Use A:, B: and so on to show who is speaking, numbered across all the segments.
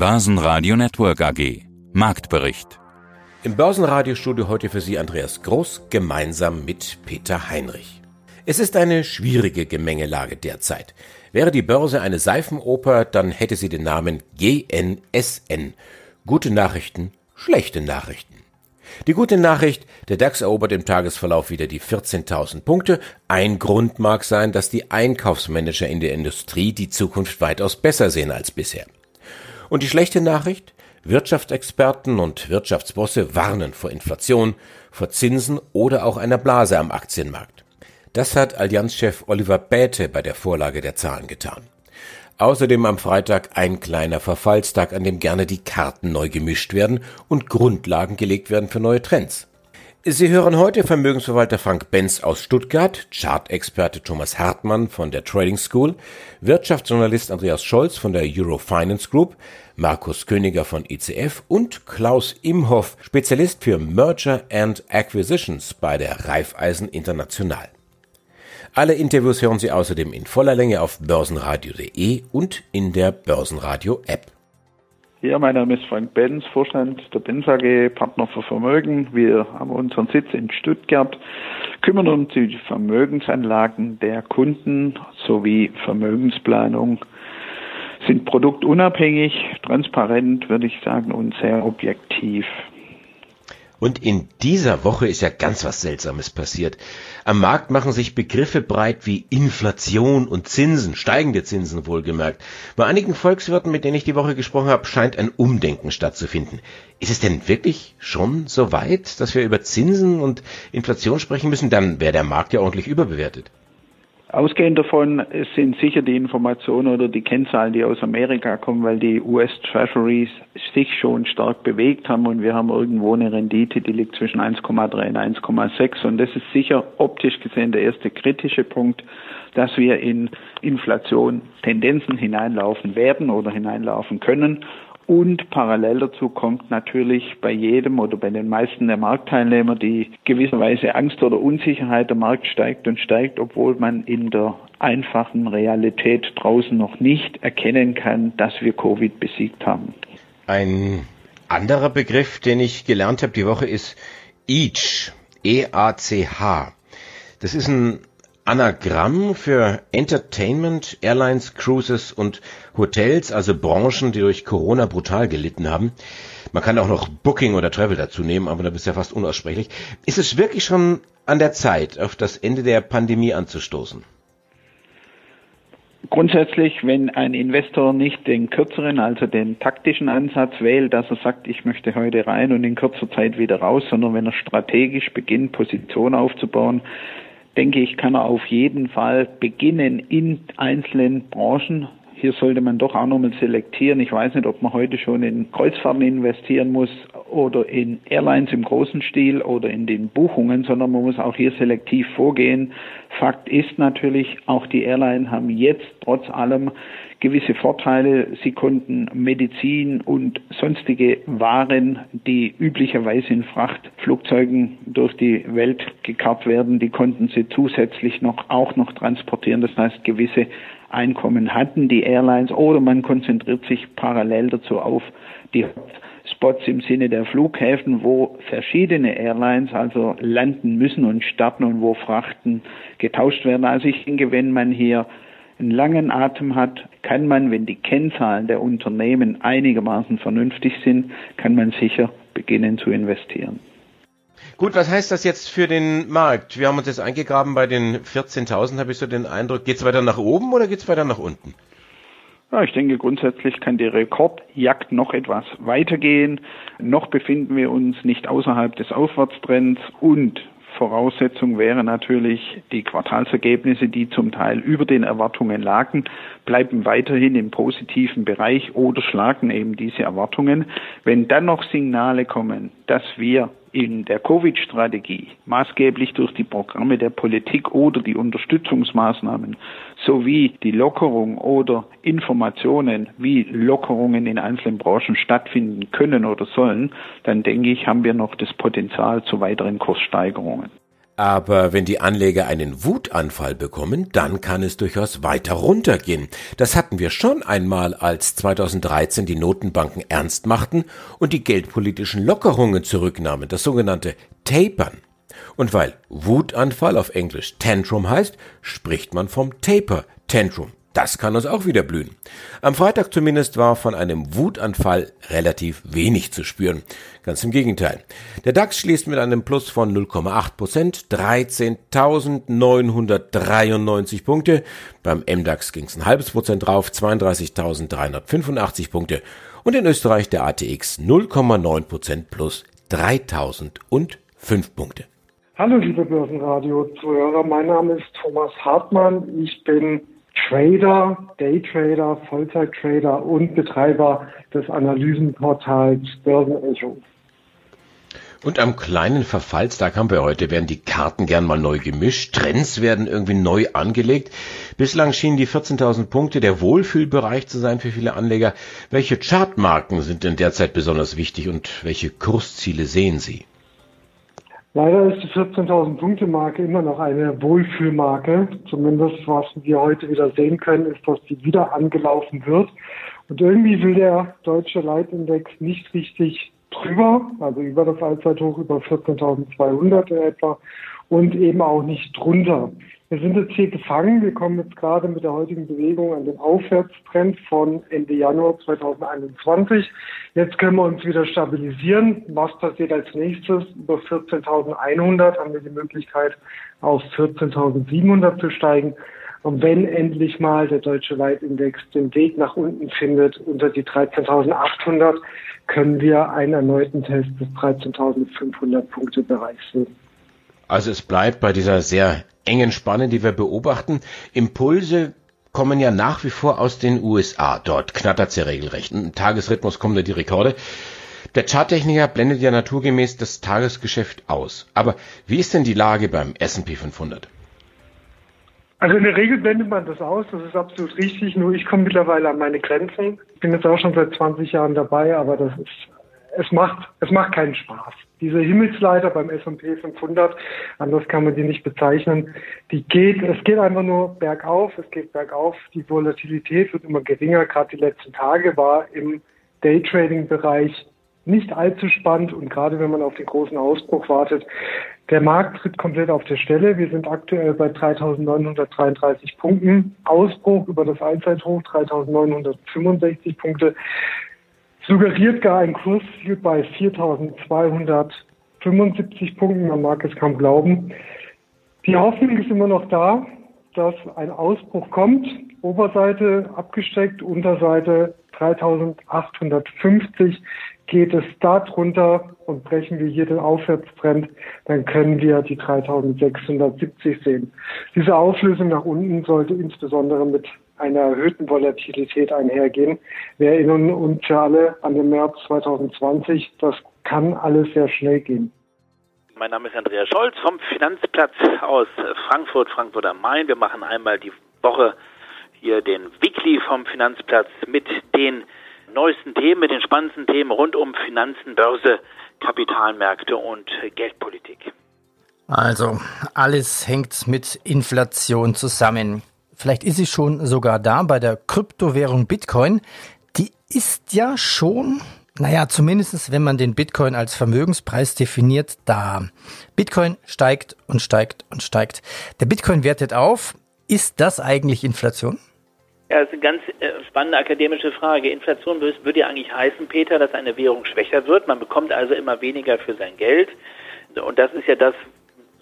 A: Börsenradio Network AG. Marktbericht.
B: Im Börsenradiostudio heute für Sie Andreas Groß gemeinsam mit Peter Heinrich. Es ist eine schwierige Gemengelage derzeit. Wäre die Börse eine Seifenoper, dann hätte sie den Namen GNSN. Gute Nachrichten, schlechte Nachrichten. Die gute Nachricht, der DAX erobert im Tagesverlauf wieder die 14.000 Punkte. Ein Grund mag sein, dass die Einkaufsmanager in der Industrie die Zukunft weitaus besser sehen als bisher. Und die schlechte Nachricht? Wirtschaftsexperten und Wirtschaftsbosse warnen vor Inflation, vor Zinsen oder auch einer Blase am Aktienmarkt. Das hat Allianzchef Oliver Bäte bei der Vorlage der Zahlen getan. Außerdem am Freitag ein kleiner Verfallstag, an dem gerne die Karten neu gemischt werden und Grundlagen gelegt werden für neue Trends. Sie hören heute Vermögensverwalter Frank Benz aus Stuttgart, Chartexperte Thomas Hartmann von der Trading School, Wirtschaftsjournalist Andreas Scholz von der Eurofinance Group, Markus Königer von ICF und Klaus Imhoff, Spezialist für Merger and Acquisitions bei der Raiffeisen International. Alle Interviews hören Sie außerdem in voller Länge auf börsenradio.de und in der Börsenradio App.
C: Ja, mein Name ist Frank Benz, Vorstand der Benz AG, Partner für Vermögen. Wir haben unseren Sitz in Stuttgart, kümmern uns um die Vermögensanlagen der Kunden sowie Vermögensplanung, sind produktunabhängig, transparent, würde ich sagen, und sehr objektiv.
B: Und in dieser Woche ist ja ganz was Seltsames passiert. Am Markt machen sich Begriffe breit wie Inflation und Zinsen, steigende Zinsen wohlgemerkt. Bei einigen Volkswirten, mit denen ich die Woche gesprochen habe, scheint ein Umdenken stattzufinden. Ist es denn wirklich schon so weit, dass wir über Zinsen und Inflation sprechen müssen? Dann wäre der Markt ja ordentlich überbewertet.
C: Ausgehend davon sind sicher die Informationen oder die Kennzahlen, die aus Amerika kommen, weil die US Treasuries sich schon stark bewegt haben und wir haben irgendwo eine Rendite, die liegt zwischen 1,3 und 1,6 und das ist sicher optisch gesehen der erste kritische Punkt, dass wir in Inflation Tendenzen hineinlaufen werden oder hineinlaufen können und parallel dazu kommt natürlich bei jedem oder bei den meisten der Marktteilnehmer die gewisserweise Angst oder Unsicherheit. Der Markt steigt und steigt, obwohl man in der einfachen Realität draußen noch nicht erkennen kann, dass wir Covid besiegt haben.
B: Ein anderer Begriff, den ich gelernt habe die Woche, ist EACH. E-A-C-H. Das ist ein Anagramm für Entertainment, Airlines, Cruises und Hotels, also Branchen, die durch Corona brutal gelitten haben. Man kann auch noch Booking oder Travel dazu nehmen, aber da bist ja fast unaussprechlich. Ist es wirklich schon an der Zeit, auf das Ende der Pandemie anzustoßen?
C: Grundsätzlich, wenn ein Investor nicht den kürzeren, also den taktischen Ansatz wählt, dass er sagt, ich möchte heute rein und in kurzer Zeit wieder raus, sondern wenn er strategisch beginnt, Position aufzubauen, denke ich, kann er auf jeden Fall beginnen in einzelnen Branchen. Hier sollte man doch auch nochmal selektieren. Ich weiß nicht, ob man heute schon in Kreuzfahrten investieren muss oder in Airlines im großen Stil oder in den Buchungen, sondern man muss auch hier selektiv vorgehen. Fakt ist natürlich, auch die Airlines haben jetzt trotz allem gewisse Vorteile. Sie konnten Medizin und sonstige Waren, die üblicherweise in Frachtflugzeugen durch die Welt gekarrt werden, die konnten sie zusätzlich noch auch noch transportieren. Das heißt, gewisse Einkommen hatten die Airlines oder man konzentriert sich parallel dazu auf die Spots im Sinne der Flughäfen, wo verschiedene Airlines also landen müssen und starten und wo Frachten getauscht werden. Also ich denke, wenn man hier einen langen Atem hat, kann man, wenn die Kennzahlen der Unternehmen einigermaßen vernünftig sind, kann man sicher beginnen zu investieren.
B: Gut, was heißt das jetzt für den Markt? Wir haben uns jetzt eingegraben bei den 14.000, habe ich so den Eindruck. Geht es weiter nach oben oder geht es weiter nach unten?
C: Ja, ich denke, grundsätzlich kann die Rekordjagd noch etwas weitergehen. Noch befinden wir uns nicht außerhalb des Aufwärtstrends und Voraussetzung wäre natürlich, die Quartalsergebnisse, die zum Teil über den Erwartungen lagen, bleiben weiterhin im positiven Bereich oder schlagen eben diese Erwartungen. Wenn dann noch Signale kommen, dass wir in der Covid-Strategie maßgeblich durch die Programme der Politik oder die Unterstützungsmaßnahmen sowie die Lockerung oder Informationen, wie Lockerungen in einzelnen Branchen stattfinden können oder sollen, dann denke ich, haben wir noch das Potenzial zu weiteren Kurssteigerungen.
B: Aber wenn die Anleger einen Wutanfall bekommen, dann kann es durchaus weiter runtergehen. Das hatten wir schon einmal, als 2013 die Notenbanken ernst machten und die geldpolitischen Lockerungen zurücknahmen, das sogenannte Tapern. Und weil Wutanfall auf Englisch Tantrum heißt, spricht man vom Taper Tantrum. Das kann uns auch wieder blühen. Am Freitag zumindest war von einem Wutanfall relativ wenig zu spüren. Ganz im Gegenteil. Der DAX schließt mit einem Plus von 0,8 Prozent, 13.993 Punkte. Beim MDAX ging es ein halbes Prozent drauf, 32.385 Punkte. Und in Österreich der ATX 0,9 Prozent plus 3.005 Punkte.
D: Hallo liebe Börsenradio-Zuhörer, mein Name ist Thomas Hartmann. Ich bin Trader, Daytrader, Vollzeittrader und Betreiber des Analysenportals Börsenecho.
B: Und am kleinen Verfallstag haben wir heute, werden die Karten gern mal neu gemischt, Trends werden irgendwie neu angelegt. Bislang schienen die 14.000 Punkte der Wohlfühlbereich zu sein für viele Anleger. Welche Chartmarken sind denn derzeit besonders wichtig und welche Kursziele sehen Sie?
D: Leider ist die 14.000 Punkte Marke immer noch eine Wohlfühlmarke. Zumindest was wir heute wieder sehen können, ist, dass die wieder angelaufen wird. Und irgendwie will der deutsche Leitindex nicht richtig drüber, also über das Allzeithoch über 14.200 etwa und eben auch nicht drunter. Wir sind jetzt hier gefangen. Wir kommen jetzt gerade mit der heutigen Bewegung an den Aufwärtstrend von Ende Januar 2021. Jetzt können wir uns wieder stabilisieren. Was passiert als nächstes? Über 14.100 haben wir die Möglichkeit, auf 14.700 zu steigen. Und wenn endlich mal der deutsche Leitindex den Weg nach unten findet, unter die 13.800, können wir einen erneuten Test des 13.500 Punkte Bereichs sehen.
B: Also es bleibt bei dieser sehr engen Spanne, die wir beobachten. Impulse kommen ja nach wie vor aus den USA. Dort knattert es ja regelrecht. Im Tagesrhythmus kommen da die Rekorde. Der Charttechniker blendet ja naturgemäß das Tagesgeschäft aus. Aber wie ist denn die Lage beim S&P 500?
D: Also in der Regel blendet man das aus, das ist absolut richtig, nur ich komme mittlerweile an meine Grenzen. Ich bin jetzt auch schon seit 20 Jahren dabei, aber das ist es macht, es macht keinen Spaß. Diese Himmelsleiter beim S&P 500, anders kann man die nicht bezeichnen, die geht, es geht einfach nur bergauf, es geht bergauf, die Volatilität wird immer geringer, gerade die letzten Tage war im Daytrading-Bereich nicht allzu spannend und gerade wenn man auf den großen Ausbruch wartet, der Markt tritt komplett auf der Stelle. Wir sind aktuell bei 3.933 Punkten. Ausbruch über das Allzeithoch 3.965 Punkte suggeriert gar ein Kursziel bei 4.275 Punkten. Man mag es kaum glauben. Die Hoffnung ist immer noch da, dass ein Ausbruch kommt. Oberseite abgesteckt, Unterseite 3850 geht es da drunter und brechen wir hier den Aufwärtstrend, dann können wir die 3670 sehen. Diese Auflösung nach unten sollte insbesondere mit einer erhöhten Volatilität einhergehen. Wir erinnern uns ja alle an den März 2020. Das kann alles sehr schnell gehen.
E: Mein Name ist Andreas Scholz vom Finanzplatz aus Frankfurt, Frankfurt am Main. Wir machen einmal die Woche hier den Weekly vom Finanzplatz mit den neuesten Themen, mit den spannendsten Themen rund um Finanzen, Börse, Kapitalmärkte und Geldpolitik.
F: Also, alles hängt mit Inflation zusammen. Vielleicht ist sie schon sogar da bei der Kryptowährung Bitcoin. Die ist ja schon, naja, zumindest wenn man den Bitcoin als Vermögenspreis definiert, da. Bitcoin steigt und steigt und steigt. Der Bitcoin wertet auf. Ist das eigentlich Inflation?
E: Ja, das ist eine ganz äh, spannende akademische Frage. Inflation würde ja eigentlich heißen, Peter, dass eine Währung schwächer wird. Man bekommt also immer weniger für sein Geld. Und das ist ja das,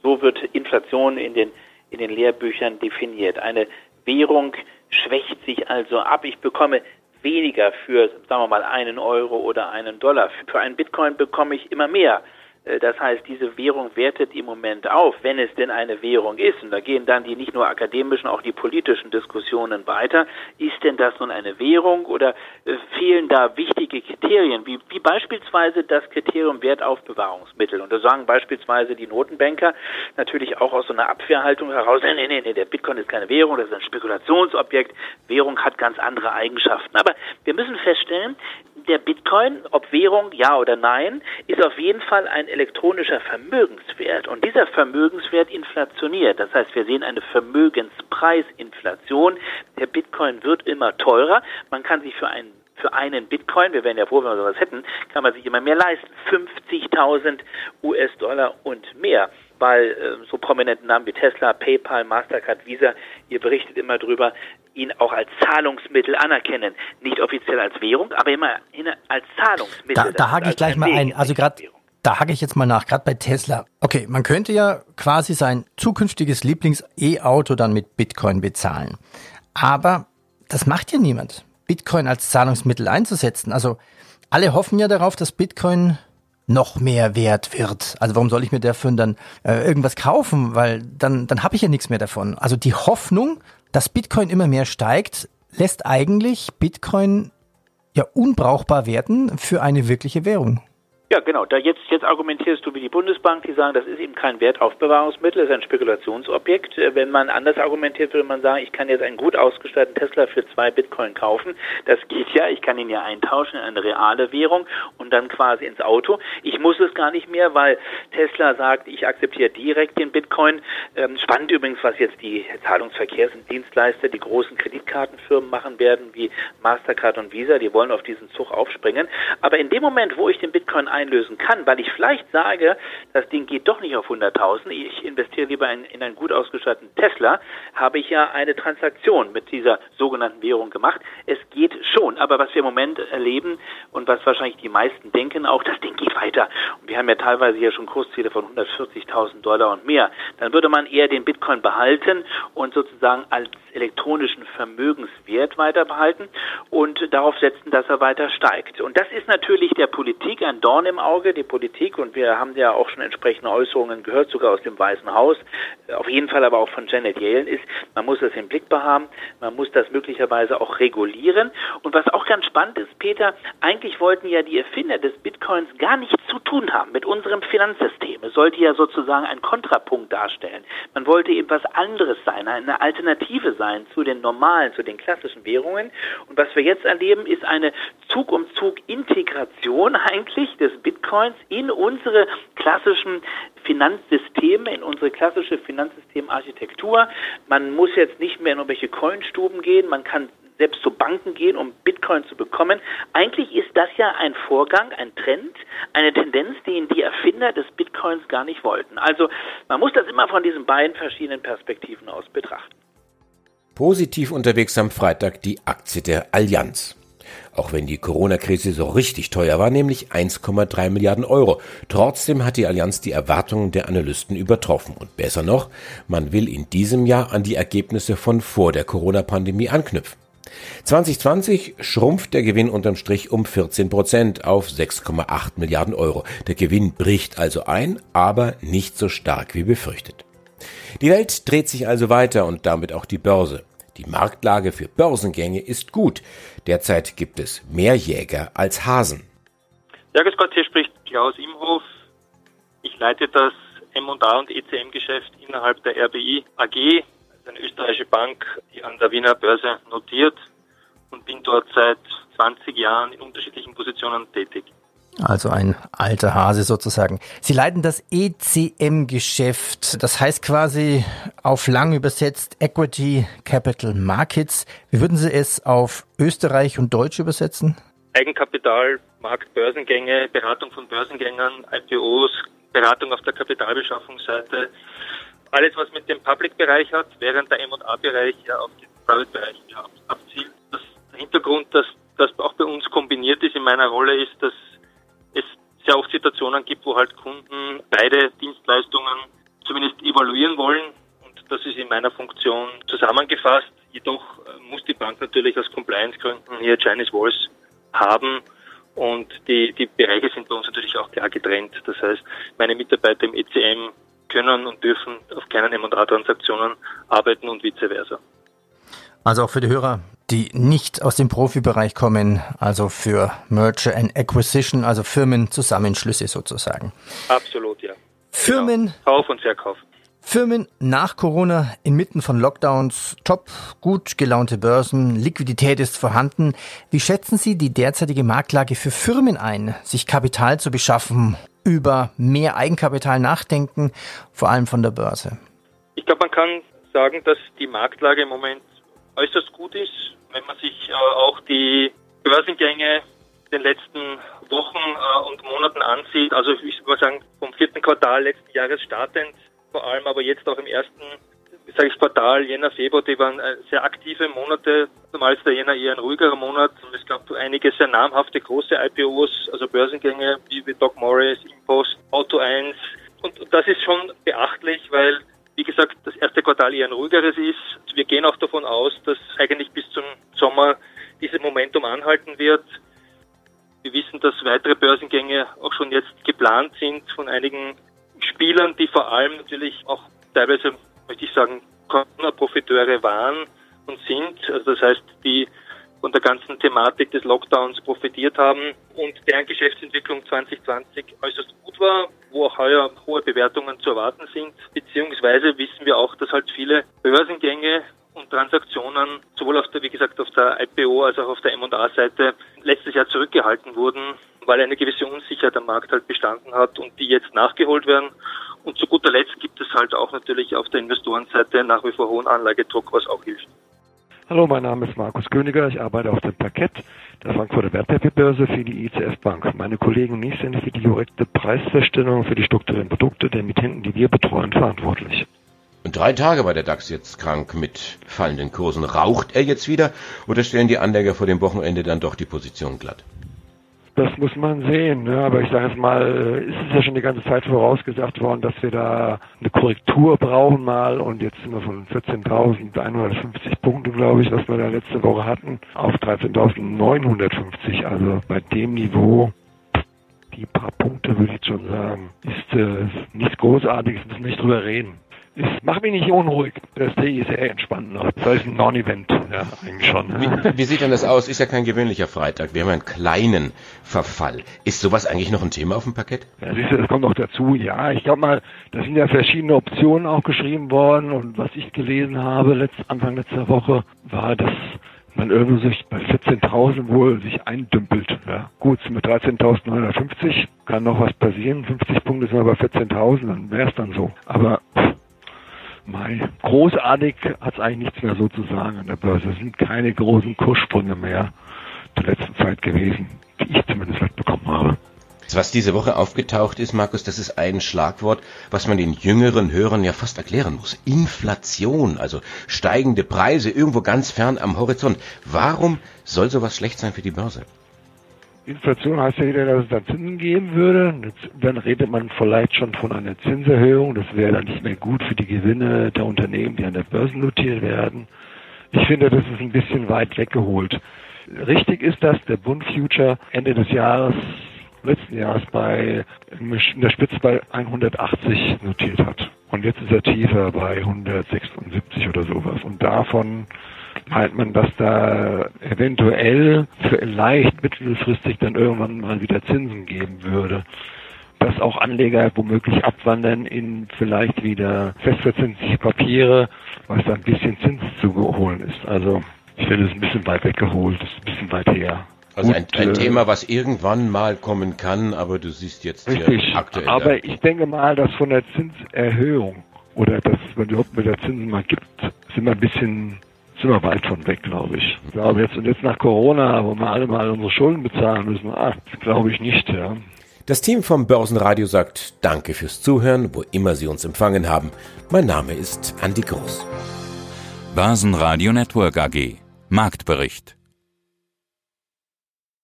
E: so wird Inflation in den, in den Lehrbüchern definiert. Eine Währung schwächt sich also ab. Ich bekomme weniger für, sagen wir mal, einen Euro oder einen Dollar. Für einen Bitcoin bekomme ich immer mehr. Äh, das heißt, diese Währung wertet im Moment auf, wenn es denn eine Währung ist. Und da gehen dann die nicht nur akademischen, auch die politischen Diskussionen weiter. Ist denn das nun eine Währung oder äh, fehlen da wichtige Kriterien, wie, wie beispielsweise das Kriterium Wertaufbewahrungsmittel? Und da sagen beispielsweise die Notenbanker natürlich auch aus so einer Abwehrhaltung heraus, nee, nee, nee, der Bitcoin ist keine Währung, das ist ein Spekulationsobjekt. Währung hat ganz andere Eigenschaften. Aber wir müssen feststellen, der Bitcoin, ob Währung, ja oder nein, ist auf jeden Fall ein elektronischer Vermögenswert. Und dieser Vermögenswert inflationiert. Das heißt, wir sehen eine Vermögenspreisinflation. Der Bitcoin wird immer teurer. Man kann sich für einen für einen Bitcoin, wir wären ja froh, wenn wir sowas hätten, kann man sich immer mehr leisten. 50.000 US-Dollar und mehr weil äh, so prominente Namen wie Tesla, PayPal, Mastercard, Visa, ihr berichtet immer drüber, ihn auch als Zahlungsmittel anerkennen. Nicht offiziell als Währung, aber immer als Zahlungsmittel.
F: Da, da hake ich gleich mal ein. Also gerade da hake ich jetzt mal nach, gerade bei Tesla. Okay, man könnte ja quasi sein zukünftiges Lieblings-E-Auto dann mit Bitcoin bezahlen. Aber das macht ja niemand, Bitcoin als Zahlungsmittel einzusetzen. Also alle hoffen ja darauf, dass Bitcoin noch mehr wert wird. Also warum soll ich mir dafür dann äh, irgendwas kaufen? Weil dann, dann habe ich ja nichts mehr davon. Also die Hoffnung, dass Bitcoin immer mehr steigt, lässt eigentlich Bitcoin ja unbrauchbar werden für eine wirkliche Währung.
E: Ja, genau. Da jetzt, jetzt argumentierst du wie die Bundesbank, die sagen, das ist eben kein Wertaufbewahrungsmittel, das ist ein Spekulationsobjekt. Äh, wenn man anders argumentiert, würde man sagen, ich kann jetzt einen gut ausgestatteten Tesla für zwei Bitcoin kaufen. Das geht ja. Ich kann ihn ja eintauschen in eine reale Währung und dann quasi ins Auto. Ich muss es gar nicht mehr, weil Tesla sagt, ich akzeptiere direkt den Bitcoin. Ähm, spannend übrigens, was jetzt die Zahlungsverkehrsdienstleister, die großen Kreditkartenfirmen machen werden, wie Mastercard und Visa. Die wollen auf diesen Zug aufspringen. Aber in dem Moment, wo ich den Bitcoin einlösen kann, weil ich vielleicht sage, das Ding geht doch nicht auf 100.000, ich investiere lieber in, in einen gut ausgestatteten Tesla, habe ich ja eine Transaktion mit dieser sogenannten Währung gemacht. Es geht schon, aber was wir im Moment erleben und was wahrscheinlich die meisten denken auch, das Ding geht weiter. Und wir haben ja teilweise hier schon Kursziele von 140.000 Dollar und mehr. Dann würde man eher den Bitcoin behalten und sozusagen als elektronischen Vermögenswert weiter behalten und darauf setzen, dass er weiter steigt. Und das ist natürlich der Politik ein Dorn im Auge, die Politik, und wir haben ja auch schon entsprechende Äußerungen gehört, sogar aus dem Weißen Haus, auf jeden Fall aber auch von Janet Yellen, ist, man muss das im Blick behaben, man muss das möglicherweise auch regulieren. Und was auch ganz spannend ist, Peter, eigentlich wollten ja die Erfinder des Bitcoins gar nichts zu tun haben mit unserem Finanzsystem. Es sollte ja sozusagen ein Kontrapunkt darstellen. Man wollte eben was anderes sein, eine Alternative sein zu den normalen, zu den klassischen Währungen. Und was wir jetzt erleben, ist eine Zug um Zug Integration eigentlich des Bitcoins in unsere klassischen Finanzsysteme, in unsere klassische Finanzsystemarchitektur. Man muss jetzt nicht mehr in irgendwelche Coinstuben gehen, man kann selbst zu Banken gehen, um Bitcoin zu bekommen. Eigentlich ist das ja ein Vorgang, ein Trend, eine Tendenz, den die Erfinder des Bitcoins gar nicht wollten. Also man muss das immer von diesen beiden verschiedenen Perspektiven aus betrachten.
B: Positiv unterwegs am Freitag die Aktie der Allianz. Auch wenn die Corona-Krise so richtig teuer war, nämlich 1,3 Milliarden Euro. Trotzdem hat die Allianz die Erwartungen der Analysten übertroffen. Und besser noch, man will in diesem Jahr an die Ergebnisse von vor der Corona-Pandemie anknüpfen. 2020 schrumpft der Gewinn unterm Strich um 14 Prozent auf 6,8 Milliarden Euro. Der Gewinn bricht also ein, aber nicht so stark wie befürchtet. Die Welt dreht sich also weiter und damit auch die Börse. Die Marktlage für Börsengänge ist gut. Derzeit gibt es mehr Jäger als Hasen.
G: Ja, grüß Gott, hier spricht Klaus Imhof. Ich leite das M&A und ECM-Geschäft innerhalb der RBI AG, eine österreichische Bank, die an der Wiener Börse notiert und bin dort seit 20 Jahren in unterschiedlichen Positionen tätig.
F: Also ein alter Hase sozusagen. Sie leiten das ECM-Geschäft, das heißt quasi auf lang übersetzt Equity Capital Markets. Wie würden Sie es auf Österreich und Deutsch übersetzen?
G: Eigenkapital, Markt, Börsengänge, Beratung von Börsengängern, IPOs, Beratung auf der Kapitalbeschaffungsseite. Alles, was mit dem Public-Bereich hat, während der M&A-Bereich ja auf den Private-Bereich abzielt. Das Hintergrund, dass das auch bei uns kombiniert ist in meiner Rolle, ist, dass es sehr oft Situationen gibt, wo halt Kunden beide Dienstleistungen zumindest evaluieren wollen. Und das ist in meiner Funktion zusammengefasst. Jedoch äh, muss die Bank natürlich aus Compliance-Gründen hier Chinese Walls haben. Und die, die Bereiche sind bei uns natürlich auch klar getrennt. Das heißt, meine Mitarbeiter im ECM können und dürfen auf keinen M&A-Transaktionen arbeiten und vice versa.
F: Also auch für die Hörer, die nicht aus dem Profibereich kommen, also für Merger and Acquisition, also Firmenzusammenschlüsse sozusagen.
G: Absolut, ja.
F: Firmen.
G: Genau. Kauf und Verkauf.
F: Firmen nach Corona inmitten von Lockdowns, top, gut gelaunte Börsen, Liquidität ist vorhanden. Wie schätzen Sie die derzeitige Marktlage für Firmen ein, sich Kapital zu beschaffen, über mehr Eigenkapital nachdenken, vor allem von der Börse?
G: Ich glaube, man kann sagen, dass die Marktlage im Moment äußerst gut ist. Wenn man sich äh, auch die Börsengänge in den letzten Wochen äh, und Monaten ansieht, also ich würde sagen vom vierten Quartal letzten Jahres startend, vor allem aber jetzt auch im ersten sage ich Quartal, Jänner, Februar, die waren äh, sehr aktive Monate. Normal ist der Jänner eher ein ruhigerer Monat. Und es gab einige sehr namhafte große IPOs, also Börsengänge wie Doc Morris, Impost, Auto 1. Und, und das ist schon beachtlich, weil, wie gesagt, das erste Quartal eher ein ruhigeres ist. Wir gehen auch davon aus, dass eigentlich bis zum Sommer dieses Momentum anhalten wird. Wir wissen, dass weitere Börsengänge auch schon jetzt geplant sind von einigen Spielern, die vor allem natürlich auch teilweise, möchte ich sagen, Corona-Profiteure waren und sind. Also das heißt, die von der ganzen Thematik des Lockdowns profitiert haben und deren Geschäftsentwicklung 2020 äußerst gut war, wo auch heuer hohe Bewertungen zu erwarten sind. Beziehungsweise wissen wir auch, dass halt viele Börsengänge und Transaktionen sowohl auf der, wie gesagt, auf der IPO als auch auf der M&A-Seite letztes Jahr zurückgehalten wurden, weil eine gewisse Unsicherheit am Markt halt bestanden hat und die jetzt nachgeholt werden. Und zu guter Letzt gibt es halt auch natürlich auf der Investorenseite nach wie vor hohen Anlagedruck, was auch hilft.
H: Hallo, mein Name ist Markus Königer. Ich arbeite auf dem Parkett der Frankfurter Wertpapierbörse für die ICF Bank. Meine Kollegen und ich sind für die korrekte Preisfeststellung für die strukturellen Produkte der Emittenten, die wir betreuen, verantwortlich.
B: Und drei Tage war der DAX jetzt krank mit fallenden Kursen. Raucht er jetzt wieder oder stellen die Anleger vor dem Wochenende dann doch die Position glatt?
H: Das muss man sehen. Ne? Aber ich sage jetzt mal, ist es ja schon die ganze Zeit vorausgesagt worden, dass wir da eine Korrektur brauchen mal. Und jetzt sind wir von 14.150 Punkte, glaube ich, was wir da letzte Woche hatten, auf 13.950. Also bei dem Niveau die paar Punkte, würde ich schon sagen, ist äh, nichts Großartiges, müssen nicht drüber reden. Ich mach mich nicht unruhig. Das sehe ich sehr entspannt noch. Das ist ein Non-Event, ja, eigentlich schon.
B: Wie, wie, sieht denn das aus? Ist ja kein gewöhnlicher Freitag. Wir haben einen kleinen Verfall. Ist sowas eigentlich noch ein Thema auf dem Parkett?
H: Ja, siehst du, das kommt noch dazu. Ja, ich glaube mal, da sind ja verschiedene Optionen auch geschrieben worden. Und was ich gelesen habe, letzt, Anfang letzter Woche, war, dass man irgendwie sich bei 14.000 wohl sich eindümpelt. Ja. Gut, mit 13.950 kann noch was passieren. 50 Punkte sind bei 14.000, dann wäre es dann so. Aber Mai. Großartig hat es eigentlich nichts mehr so zu sagen an der Börse. Es sind keine großen Kurssprünge mehr der letzten Zeit gewesen, die ich zumindest mitbekommen habe.
B: Was diese Woche aufgetaucht ist, Markus, das ist ein Schlagwort, was man den jüngeren Hörern ja fast erklären muss. Inflation, also steigende Preise irgendwo ganz fern am Horizont. Warum soll sowas schlecht sein für die Börse?
H: Inflation heißt ja wieder, dass es dann Zinsen geben würde. Dann redet man vielleicht schon von einer Zinserhöhung. Das wäre dann nicht mehr gut für die Gewinne der Unternehmen, die an der Börse notiert werden. Ich finde, das ist ein bisschen weit weggeholt. Richtig ist, dass der Bund Future Ende des Jahres, letzten Jahres bei, in der Spitze bei 180 notiert hat. Und jetzt ist er tiefer bei 176 oder sowas. Und davon meint man, dass da eventuell vielleicht mittelfristig dann irgendwann mal wieder Zinsen geben würde. Dass auch Anleger womöglich abwandern in vielleicht wieder festverzinsliche Papiere, was da ein bisschen Zins zu holen ist. Also ich finde es ein bisschen weit weggeholt, das ist ein bisschen weit her.
B: Also ein, ein äh, Thema, was irgendwann mal kommen kann, aber du siehst jetzt
H: richtig, hier aktuell. Aber ich denke mal, dass von der Zinserhöhung oder dass es überhaupt mit der Zinsen mal gibt, sind wir ein bisschen sind wir weit von weg, glaube ich. Ich glaube jetzt und jetzt nach Corona, wo wir alle mal unsere Schulden bezahlen müssen, ah, glaube ich nicht, ja.
B: Das Team vom Börsenradio sagt Danke fürs Zuhören, wo immer Sie uns empfangen haben. Mein Name ist Andi Groß.
A: Börsenradio Network AG. Marktbericht.